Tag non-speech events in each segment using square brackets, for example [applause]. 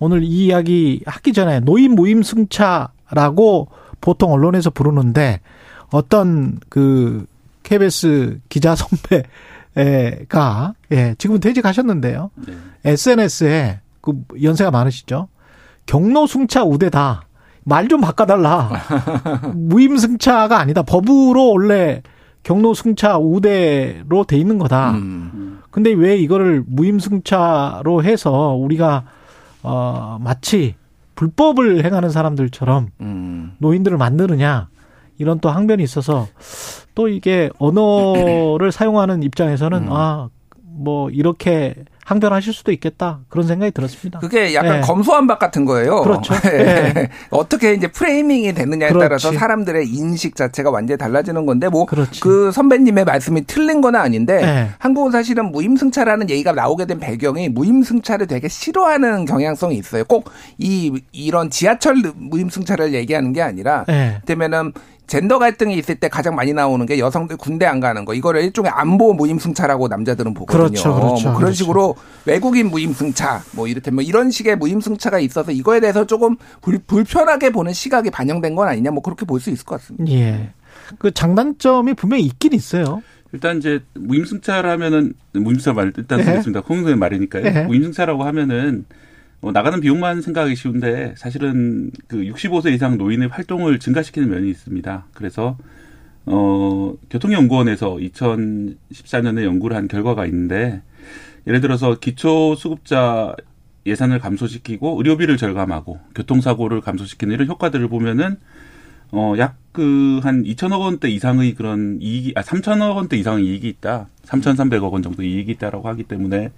오늘 이 이야기 하기 전에 노인 무임승차라고 보통 언론에서 부르는데 어떤 그 KBS 기자 선배가 예, 지금은 퇴직하셨는데요. 네. SNS에 그 연세가 많으시죠. 경로 승차 우대다. 말 좀 바꿔달라. [laughs] 무임 승차가 아니다. 법으로 원래 경로 승차 우대로 돼 있는 거다. 음. 근데 왜 이거를 무임 승차로 해서 우리가 어 마치 불법을 행하는 사람들처럼 음. 노인들을 만드느냐 이런 또 항변이 있어서 또 이게 언어를 사용하는 입장에서는 음. 아 뭐 이렇게 항변하실 수도 있겠다 그런 생각이 들었습니다. 그게 약간 네. 검소한박 같은 거예요. 그렇죠. 네. [laughs] 어떻게 이제 프레이밍이 되느냐에 그렇지. 따라서 사람들의 인식 자체가 완전히 달라지는 건데 뭐 그 선배님의 말씀이 틀린 건 아닌데 네. 한국은 사실은 무임승차라는 얘기가 나오게 된 배경이 무임승차를 되게 싫어하는 경향성이 있어요. 꼭 이 이런 지하철 무임승차를 얘기하는 게 아니라 네. 되면은 젠더 갈등이 있을 때 가장 많이 나오는 게 여성들 군대 안 가는 거. 이거를 일종의 안보 무임승차라고 남자들은 보거든요. 그렇죠, 그렇죠, 뭐 그런 그렇죠. 식으로 외국인 무임승차, 뭐 이렇다면 뭐 이런 식의 무임승차가 있어서 이거에 대해서 조금 불, 불편하게 보는 시각이 반영된 건 아니냐, 뭐 그렇게 볼 수 있을 것 같습니다. 예. 그 장단점이 분명히 있긴 있어요. 일단 이제 무임승차라면은 무임승차 말 일단 듣겠습니다. 예. 홍성의 말이니까요. 예. 무임승차라고 하면은 어, 나가는 비용만 생각하기 쉬운데 사실은 그 65세 이상 노인의 활동을 증가시키는 면이 있습니다. 그래서 어, 교통연구원에서 2014년에 연구를 한 결과가 있는데 예를 들어서 기초 수급자 예산을 감소시키고 의료비를 절감하고 교통사고를 감소시키는 이런 효과들을 보면은 어, 약 그 한 2천억 원대 이상의 그런 이익이, 아, 3천억 원대 이상의 이익이 있다. 3,300억 원 정도 이익이 있다라고 하기 때문에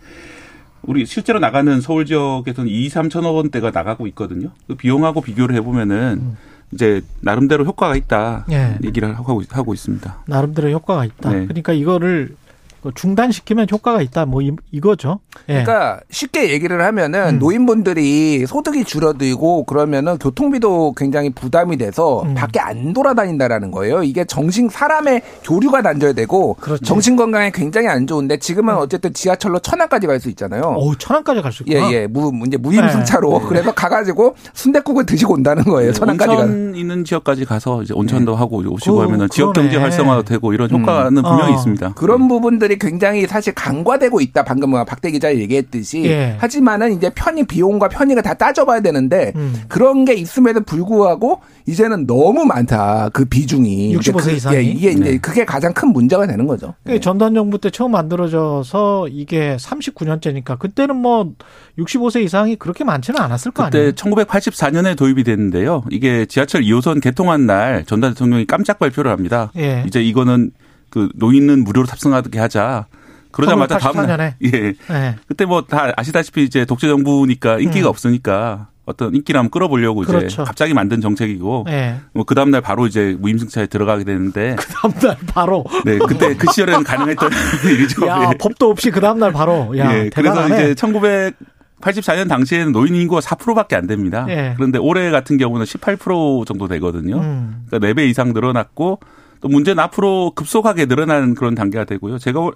우리 실제로 나가는 서울 지역에서는 2, 3천억 원대가 나가고 있거든요. 그 비용하고 비교를 해보면은 음. 이제 나름대로 효과가 있다 예. 얘기를 하고 하고 있습니다. 나름대로 효과가 있다. 네. 그러니까 이거를 그 중단시키면 효과가 있다. 뭐 이, 거죠 예. 그러니까 쉽게 얘기를 하면은 음. 노인분들이 소득이 줄어들고 그러면은 교통비도 굉장히 부담이 돼서 음. 밖에 안 돌아다닌다라는 거예요. 이게 정신 사람의 교류가 단절되고 그렇지. 정신 건강에 굉장히 안 좋은데 지금은 음. 어쨌든 지하철로 천안까지 갈 수 있잖아요. 어, 천안까지 갈 수 있구나. 예, 예. 무 이제 무임승차로 네. [laughs] 그래서 가 가지고 순대국을 드시고 온다는 거예요. 네. 천안까지 온천 가. 있는 지역까지 가서 이제 온천도 네. 하고 오시고 그, 하면은 지역 경제 활성화도 되고 이런 효과는 음. 분명히 어. 있습니다. 그런 부분들이 부분들이 굉장히 사실 간과되고 있다. 방금 뭐 박대 기자 얘기했듯이. 예. 하지만은 이제 편의 비용과 편의가 다 따져봐야 되는데 음. 그런 게 있음에도 불구하고 이제는 너무 많다. 그 비중이. 65세 그, 이상이. 예, 이게 이제 네. 그게 가장 큰 문제가 되는 거죠. 네. 전단 정부 때 처음 만들어져서 이게 39년째니까 그때는 뭐 65세 이상이 그렇게 많지는 않았을 거 아니에요. 그때 1984년에 도입이 됐는데요. 이게 지하철 2호선 개통한 날 전단 대통령이 깜짝 발표를 합니다. 예. 이제 이거는 그 노인은 무료로 탑승하게 하자. 그러자마자 다음 날 [laughs] 예. 네. 그때 뭐 다 아시다시피 이제 독재 정부니까 인기가 음. 없으니까 어떤 인기를 한번 끌어보려고 그렇죠. 이제 갑자기 만든 정책이고 네. 뭐그 다음 날 바로 이제 무임승차에 들어가게 되는데 그 다음 날 바로 네 그때 그 시절에는 가능했던 [laughs] 일이죠. 야 예. 법도 없이 그 다음 날 바로 야 예. 그래서 이제 1900 84년 당시에는 노인 인구가 4%밖에 안 됩니다. 예. 그런데 올해 같은 경우는 18% 정도 되거든요. 음. 그러니까 4배 이상 늘어났고 또 문제는 앞으로 급속하게 늘어나는 그런 단계가 되고요. 제가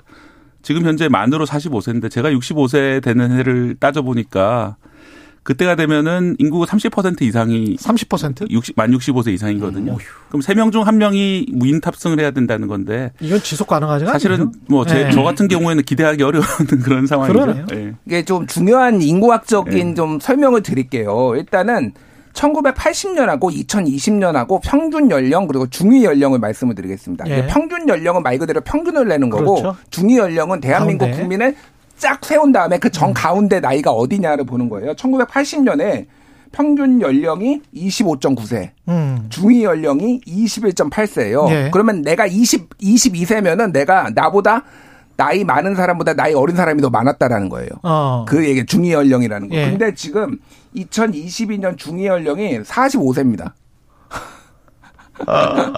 지금 현재 만으로 45세인데 제가 65세 되는 해를 따져보니까 그때가 되면은 인구가 30% 이상이 30% 60, 만 65세 이상이거든요. 음, 그럼 3명 중 1명이 무인 탑승을 해야 된다는 건데 이건 지속 가능하지가 사실은 뭐저 네. 같은 경우에는 기대하기 어려운 [laughs] 그런 상황이죠. 네. 이게 좀 중요한 인구학적인 네. 좀 설명을 드릴게요. 일단은 1980년하고 2020년하고 평균 연령 그리고 중위 연령을 말씀을 드리겠습니다. 예. 평균 연령은 말 그대로 평균을 내는 거고 그렇죠. 중위 연령은 대한민국 가운데. 국민을 쫙 세운 다음에 그정 음. 가운데 나이가 어디냐를 보는 거예요. 1980년에 평균 연령이 25.9세, 음. 중위 연령이 21.8세예요. 예. 그러면 내가 20 22세면은 내가 나보다 나이 많은 사람보다 나이 어린 사람이 더 많았다라는 거예요. 어. 그 얘기 중위 연령이라는 거. 예. 근데 지금 2022년 중위 연령이 45세입니다. 아.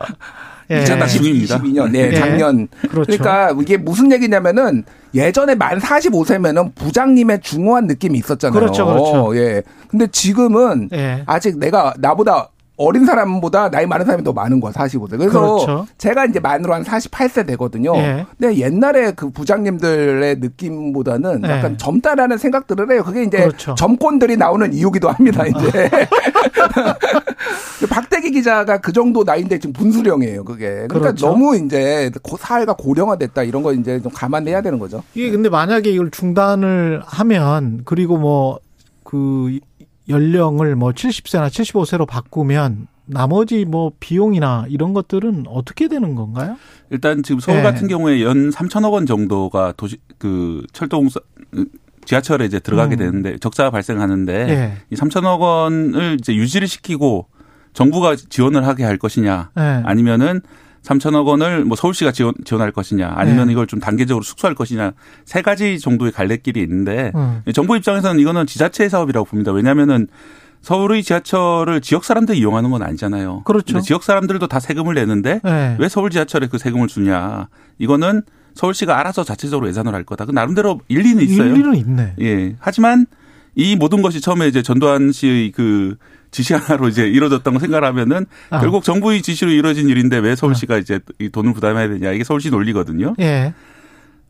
예. 2022년, 네, 예. 작년. 그렇죠. 그러니까 이게 무슨 얘기냐면은 예전에 만 45세면은 부장님의 중후한 느낌이 있었잖아요. 그렇죠, 그렇죠. 예. 근데 지금은 예. 아직 내가 나보다 어린 사람보다 나이 많은 사람이 더 많은 거야, 45세. 그래서 그렇죠. 제가 이제 만으로 한 48세 되거든요. 예. 근데 옛날에 그 부장님들의 느낌보다는 예. 약간 젊다라는 생각들을 해요. 그게 이제 그렇죠. 점권들이 나오는 이유기도 합니다, 이제. [laughs] 박대기 기자가 그 정도 나이인데 지금 분수령이에요, 그게. 그러니까 그렇죠. 너무 이제 사회가 고령화됐다 이런 거 이제 좀 감안해야 되는 거죠. 이게 근데 만약에 이걸 중단을 하면 그리고 뭐그 연령을 뭐 70세나 75세로 바꾸면 나머지 뭐 비용이나 이런 것들은 어떻게 되는 건가요? 일단 지금 서울 네. 같은 경우에 연 3천억 원 정도가 도시 그 철도 지하철에 이제 들어가게 음. 되는데 적자가 발생하는데 네. 이 3천억 원을 이제 유지를 시키고 정부가 지원을 하게 할 것이냐 네. 아니면은 3천억 원을 뭐 서울시가 지원, 지원할 것이냐 아니면 네. 이걸 좀 단계적으로 축소할 것이냐 세 가지 정도의 갈래길이 있는데 음. 정부 입장에서는 이거는 지자체 사업이라고 봅니다. 왜냐하면은 서울의 지하철을 지역 사람들이 이용하는 건 아니잖아요. 그렇죠. 지역 사람들도 다 세금을 내는데 네. 왜 서울 지하철에 그 세금을 주냐? 이거는 서울시가 알아서 자체적으로 예산을 할 거다. 그 나름대로 일리는 있어요. 일리는 있네. 예. 하지만 이 모든 것이 처음에 이제 전두환 씨의 그 지시 하나로 이제 이루어졌던 거 생각하면은 아. 결국 정부의 지시로 이루어진 일인데 왜 서울시가 아. 이제 이 돈을 부담해야 되냐 이게 서울시 논리거든요. 예.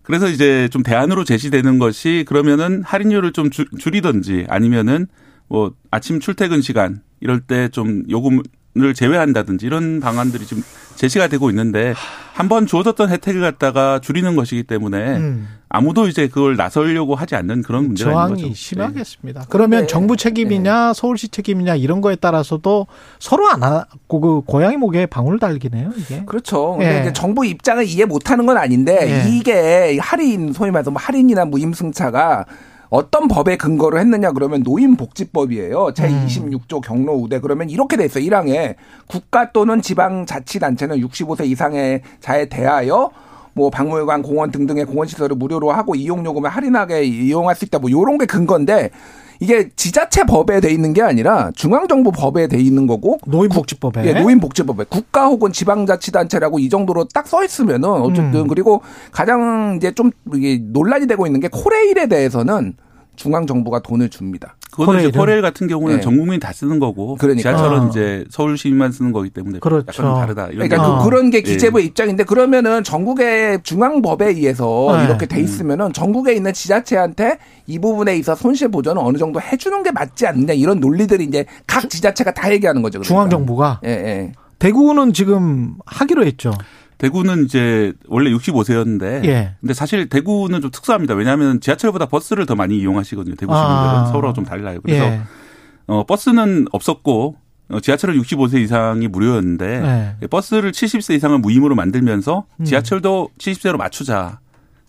그래서 이제 좀 대안으로 제시되는 것이 그러면은 할인율을 좀 줄, 줄이든지 아니면은 뭐 아침 출퇴근 시간 이럴 때 좀 요금 을 제외한다든지 이런 방안들이 지금 제시가 되고 있는데 한 번 주어졌던 혜택을 갖다가 줄이는 것이기 때문에 음. 아무도 이제 그걸 나서려고 하지 않는 그런 문제가 있는 거죠. 저항이 심하겠습니다. 네. 그러면 네. 정부 책임이냐 네. 서울시 책임이냐 이런 거에 따라서도 서로 안 하고 그 고양이 목에 방울 달기네요. 이게 그렇죠. 근데 네. 정부 입장을 이해 못하는 건 아닌데 네. 이게 할인 소위 말해서 뭐 할인이나 무임승차가 어떤 법에 근거를 했느냐 그러면 노인복지법이에요. 제26조 음. 경로 우대 그러면 이렇게 돼 있어요. 1항에 국가 또는 지방 자치단체는 65세 이상의 자에 대하여 뭐 박물관, 공원 등등의 공원 시설을 무료로 하고 이용 요금을 할인하게 이용할 수 있다. 뭐 요런 게 근거인데 이게 지자체 법에 돼 있는 게 아니라 중앙정부 법에 돼 있는 거고 노인복지법에 예, 노인복지법에 국가 혹은 지방자치단체라고 이 정도로 딱 써 있으면은 어쨌든 음. 그리고 가장 이제 좀 이게 논란이 되고 있는 게 코레일에 대해서는 중앙 정부가 돈을 줍니다. 그거는 이제 코레일 같은 경우는 네. 전 국민이 다 쓰는 거고 그러니까. 지하철은 아. 이제 서울 시민만 쓰는 거기 때문에 그렇죠. 약간 다르다. 그러니까 그, 그런 게 기재부의 예. 입장인데 그러면은 전국의 중앙법에 의해서 네. 이렇게 돼 있으면은 전국에 있는 지자체한테 이 부분에 있어 손실 보전을 어느 정도 해주는 게 맞지 않느냐 이런 논리들이 이제 각 지자체가 다 얘기하는 거죠. 그러니까. 중앙 정부가. 예, 예. 대구는 지금 하기로 했죠. 대구는 이제 원래 65세였는데 예. 근데 사실 대구는 좀 특수합니다. 왜냐하면 지하철보다 버스를 더 많이 이용하시거든요. 대구 시민들은 아. 서울하고 좀 달라요. 그래서 예. 어, 버스는 없었고 어, 지하철은 65세 이상이 무료였는데 예. 버스를 70세 이상을 무임으로 만들면서 음. 지하철도 70세로 맞추자.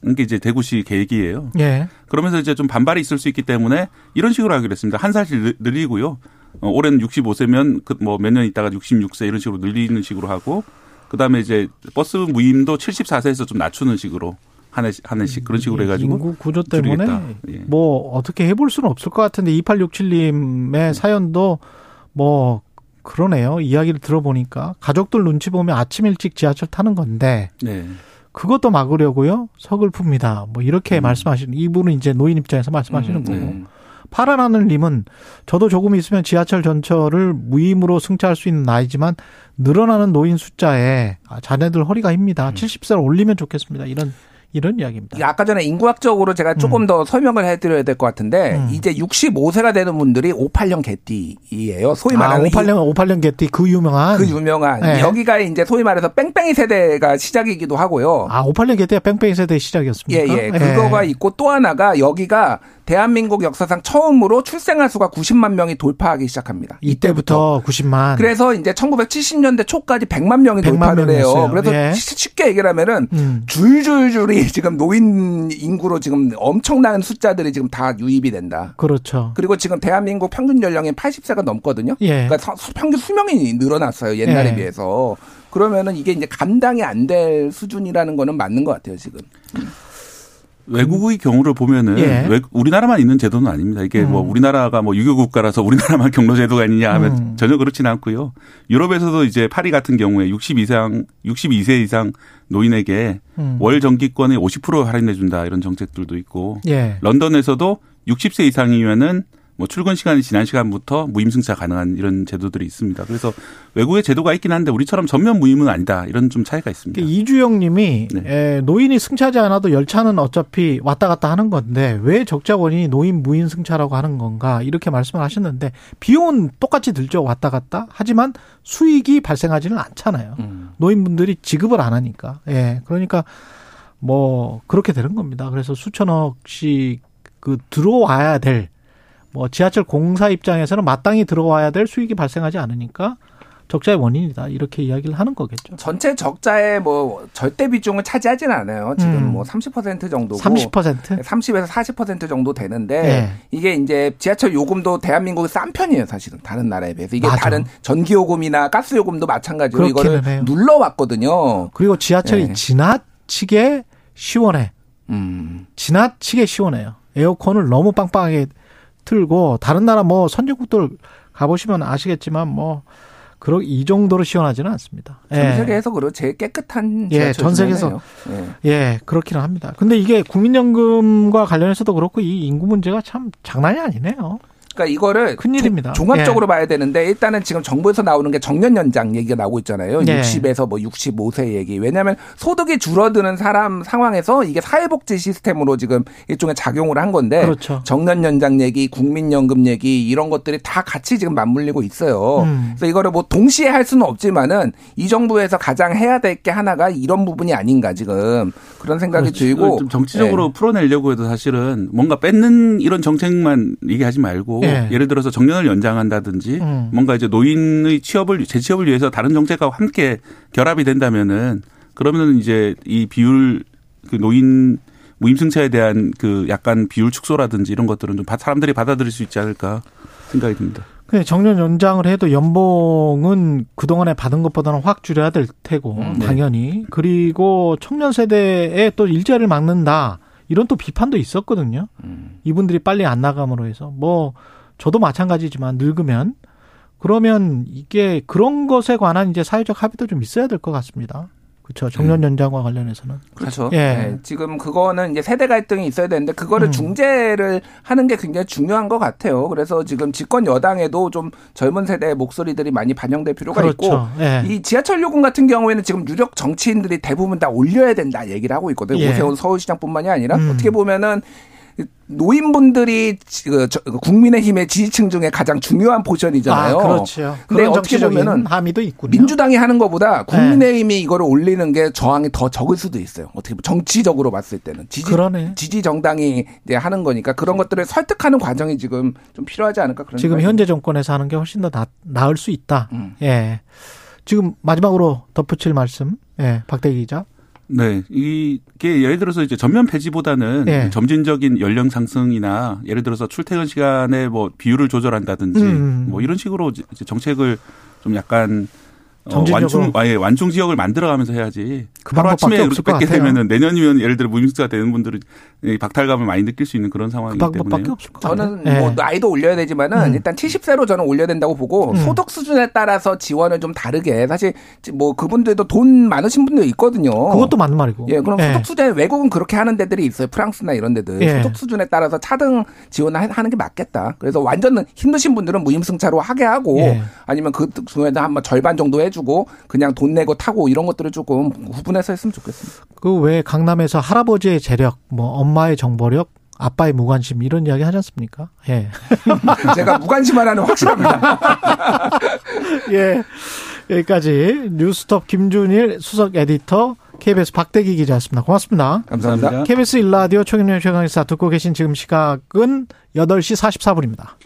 이게 이제 대구시 계획이에요. 예. 그러면서 이제 좀 반발이 있을 수 있기 때문에 이런 식으로 하기로 했습니다. 한 살씩 늘리고요. 어, 올해는 65세면 그 뭐 몇 년 있다가 66세 이런 식으로 늘리는 식으로 하고 그다음에 이제 버스 무임도 74세에서 좀 낮추는 식으로 한 해씩 그런 식으로 해가지고 인구 구조 때문에 예. 뭐 어떻게 해볼 수는 없을 것 같은데 2867님의 사연도 뭐 그러네요. 이야기를 들어보니까 가족들 눈치 보면 아침 일찍 지하철 타는 건데 네. 그것도 막으려고요. 서글픕니다. 뭐 이렇게 음. 말씀하시는 이분은 이제 노인 입장에서 말씀하시는 음, 거고. 네. 파란 하늘님은 저도 조금 있으면 지하철 전철을 무임으로 승차할 수 있는 나이지만 늘어나는 노인 숫자에 자네들 허리가 힙니다. 음. 70세를 올리면 좋겠습니다. 이런 이런 이야기입니다. 아까 전에 인구학적으로 제가 조금 음. 더 설명을 해드려야 될 것 같은데 음. 이제 65세가 되는 분들이 58년 개띠예요. 소위 아, 말하는 아, 58년 58년 개띠 그 유명한 그 유명한 네. 여기가 이제 소위 말해서 뺑뺑이 세대가 시작이기도 하고요. 아 58년 개띠가 뺑뺑이 세대 시작이었습니까? 예예. 예. 그거가 예. 있고 또 하나가 여기가 대한민국 역사상 처음으로 출생아 수가 90만 명이 돌파하기 시작합니다. 이때부터, 이때부터. 90만. 그래서 이제 1970년대 초까지 100만 명이 100만 돌파를 명이었어요. 해요. 그래서 예. 쉽게 얘기를 하면은 음. 줄줄줄이 [laughs] 지금 노인 인구로 지금 엄청난 숫자들이 지금 다 유입이 된다. 그렇죠. 그리고 지금 대한민국 평균 연령이 80세가 넘거든요. 예. 그러니까 평균 수명이 늘어났어요. 옛날에 예. 비해서. 그러면은 이게 이제 감당이 안 될 수준이라는 거는 맞는 것 같아요, 지금. 외국의 경우를 보면은 예. 외, 우리나라만 있는 제도는 아닙니다. 이게 뭐 음. 뭐 우리나라가 뭐 유교 국가라서 우리나라만 [laughs] 경로 제도가 있느냐 하면 음. 전혀 그렇지는 않고요. 유럽에서도 이제 파리 같은 경우에 60 이상 62세 이상 노인에게 음. 월 정기권의 50% 할인해 준다 이런 정책들도 있고 예. 런던에서도 60세 이상이면은 뭐 출근 시간이 지난 시간부터 무임승차 가능한 이런 제도들이 있습니다. 그래서 외국의 제도가 있긴 한데 우리처럼 전면 무임은 아니다. 이런 좀 차이가 있습니다. 이주영 님이 네. 노인이 승차하지 않아도 열차는 어차피 왔다 갔다 하는 건데 왜 적자 원인이 노인 무임 승차라고 하는 건가 이렇게 말씀을 하셨는데 비용은 똑같이 들죠. 왔다 갔다. 하지만 수익이 발생하지는 않잖아요. 음. 노인분들이 지급을 안 하니까. 예. 그러니까 뭐 그렇게 되는 겁니다. 그래서 수천억씩 그 들어와야 될 뭐 지하철 공사 입장에서는 마땅히 들어와야 될 수익이 발생하지 않으니까 적자의 원인이다 이렇게 이야기를 하는 거겠죠. 전체 적자의 뭐 절대 비중을 차지하지는 않아요. 지금 음. 뭐30% 정도고 30% 30에서 40% 정도 되는데 네. 이게 이제 지하철 요금도 대한민국이 싼 편이에요, 사실은 다른 나라에 비해서 이게 맞아. 다른 전기 요금이나 가스 요금도 마찬가지로 이거를 해요. 눌러왔거든요. 그리고 지하철이 네. 지나치게 시원해. 음. 지나치게 시원해요. 에어컨을 너무 빵빵하게 틀고 다른 나라 뭐 선진국들 가보시면 아시겠지만 뭐 그러 이 정도로 시원하지는 않습니다. 전 예. 세계에서 그런 제일 깨끗한 예, 전 세계에서 예. 예, 그렇기는 합니다. 근데 이게 국민연금과 관련해서도 그렇고 이 인구 문제가 참 장난이 아니네요. 그러니까 이거를 큰일입니다. 종합적으로 예. 봐야 되는데 일단은 지금 정부에서 나오는 게 정년 연장 얘기가 나오고 있잖아요. 예. 60에서 뭐 65세 얘기. 왜냐하면 소득이 줄어드는 사람 상황에서 이게 사회복지 시스템으로 지금 일종의 작용을 한 건데 그렇죠. 정년 연장 얘기, 국민연금 얘기 이런 것들이 다 같이 지금 맞물리고 있어요. 음. 그래서 이거를 뭐 동시에 할 수는 없지만은 이 정부에서 가장 해야 될 게 하나가 이런 부분이 아닌가 지금 그런 생각이 그렇지. 들고 좀 정치적으로 네. 풀어내려고 해도 사실은 뭔가 뺏는 이런 정책만 얘기하지 말고 네. 예 를 들어서 정년을 연장한다든지 음. 뭔가 이제 노인의 취업을 재취업을 위해서 다른 정책과 함께 결합이 된다면은 그러면은 이제 이 비율 그 노인 무임승차에 대한 그 약간 비율 축소라든지 이런 것들은 좀 사람들이 받아들일 수 있지 않을까 생각이 듭니다. 정년 연장을 해도 연봉은 그동안에 받은 것보다는 확 줄여야 될 테고 음, 네. 당연히 그리고 청년 세대에 또 일자리를 막는다 이런 또 비판도 있었거든요. 음. 이분들이 빨리 안 나감으로 해서 뭐 저도 마찬가지지만 늙으면 그러면 이게 그런 것에 관한 이제 사회적 합의도 좀 있어야 될 것 같습니다. 그렇죠. 정년 연장과 관련해서는. 그렇죠. 예. 네. 지금 그거는 이제 세대 갈등이 있어야 되는데 그거를 음. 중재를 하는 게 굉장히 중요한 것 같아요. 그래서 지금 집권 여당에도 좀 젊은 세대의 목소리들이 많이 반영될 필요가 그렇죠. 있고 예. 이 지하철 요금 같은 경우에는 지금 유력 정치인들이 대부분 다 올려야 된다 얘기를 하고 있거든요. 예. 오세훈 서울시장뿐만이 아니라 음. 어떻게 보면은 노인분들이 그 국민의힘의 지지층 중에 가장 중요한 portion이잖아요. 아, 그렇죠. 근데 어떻게 보면은 함의도 있군요. 민주당이 하는 것보다 국민의힘이 네. 이거를 올리는 게 저항이 더 적을 수도 있어요. 어떻게 보면 정치적으로 봤을 때는 지지 그러네. 지지 정당이 이제 하는 거니까 그런 것들을 설득하는 과정이 지금 좀 필요하지 않을까 그런 지금 현재 정권에서 하는 게 훨씬 더 나, 나을 수 있다. 음. 예. 지금 마지막으로 덧붙일 말씀, 예, 박대기 기자. 네. 이게 예를 들어서 이제 전면 폐지보다는 네. 점진적인 연령 상승이나 예를 들어서 출퇴근 시간에 뭐 비율을 조절한다든지 음. 뭐 이런 식으로 이제 정책을 좀 약간 어, 완충 아예 완충 지역을 만들어가면서 해야지. 그 하루 아침에 이렇게 뺏게 되면은 내년이면 예를 들어 무임승차가 되는 분들은 박탈감을 많이 느낄 수 있는 그런 상황이기 그 때문에. 저는 네. 뭐 나이도 올려야 되지만은 음. 일단 70세로 저는 올려야 된다고 보고 음. 소득 수준에 따라서 지원을 좀 다르게 사실 뭐 그분들도 돈 많으신 분들 있거든요. 그것도 맞는 말이고. 예, 그럼 네. 소득 수준에 외국은 그렇게 하는 데들이 있어요. 프랑스나 이런 데들 네. 소득 수준에 따라서 차등 지원을 하는 게 맞겠다. 그래서 완전 힘드신 분들은 무임승차로 하게 하고 예. 아니면 그 중에도 한번 절반 정도 해주. 해주고 그냥 돈 내고 타고 이런 것들을 조금 구분해서 했으면 좋겠습니다. 그왜 강남에서 할아버지의 재력, 뭐 엄마의 정보력, 아빠의 무관심 이런 이야기 하지 않습니까? 예. [laughs] 제가 무관심 하나는 확실합니다. [laughs] 예. 여기까지 뉴스톱 김준일 수석 에디터 KBS 박대기 기자였습니다. 고맙습니다. 감사합니다. KBS 일라디오 총영련 최강의사 듣고 계신 지금 시각은 8시 44분입니다.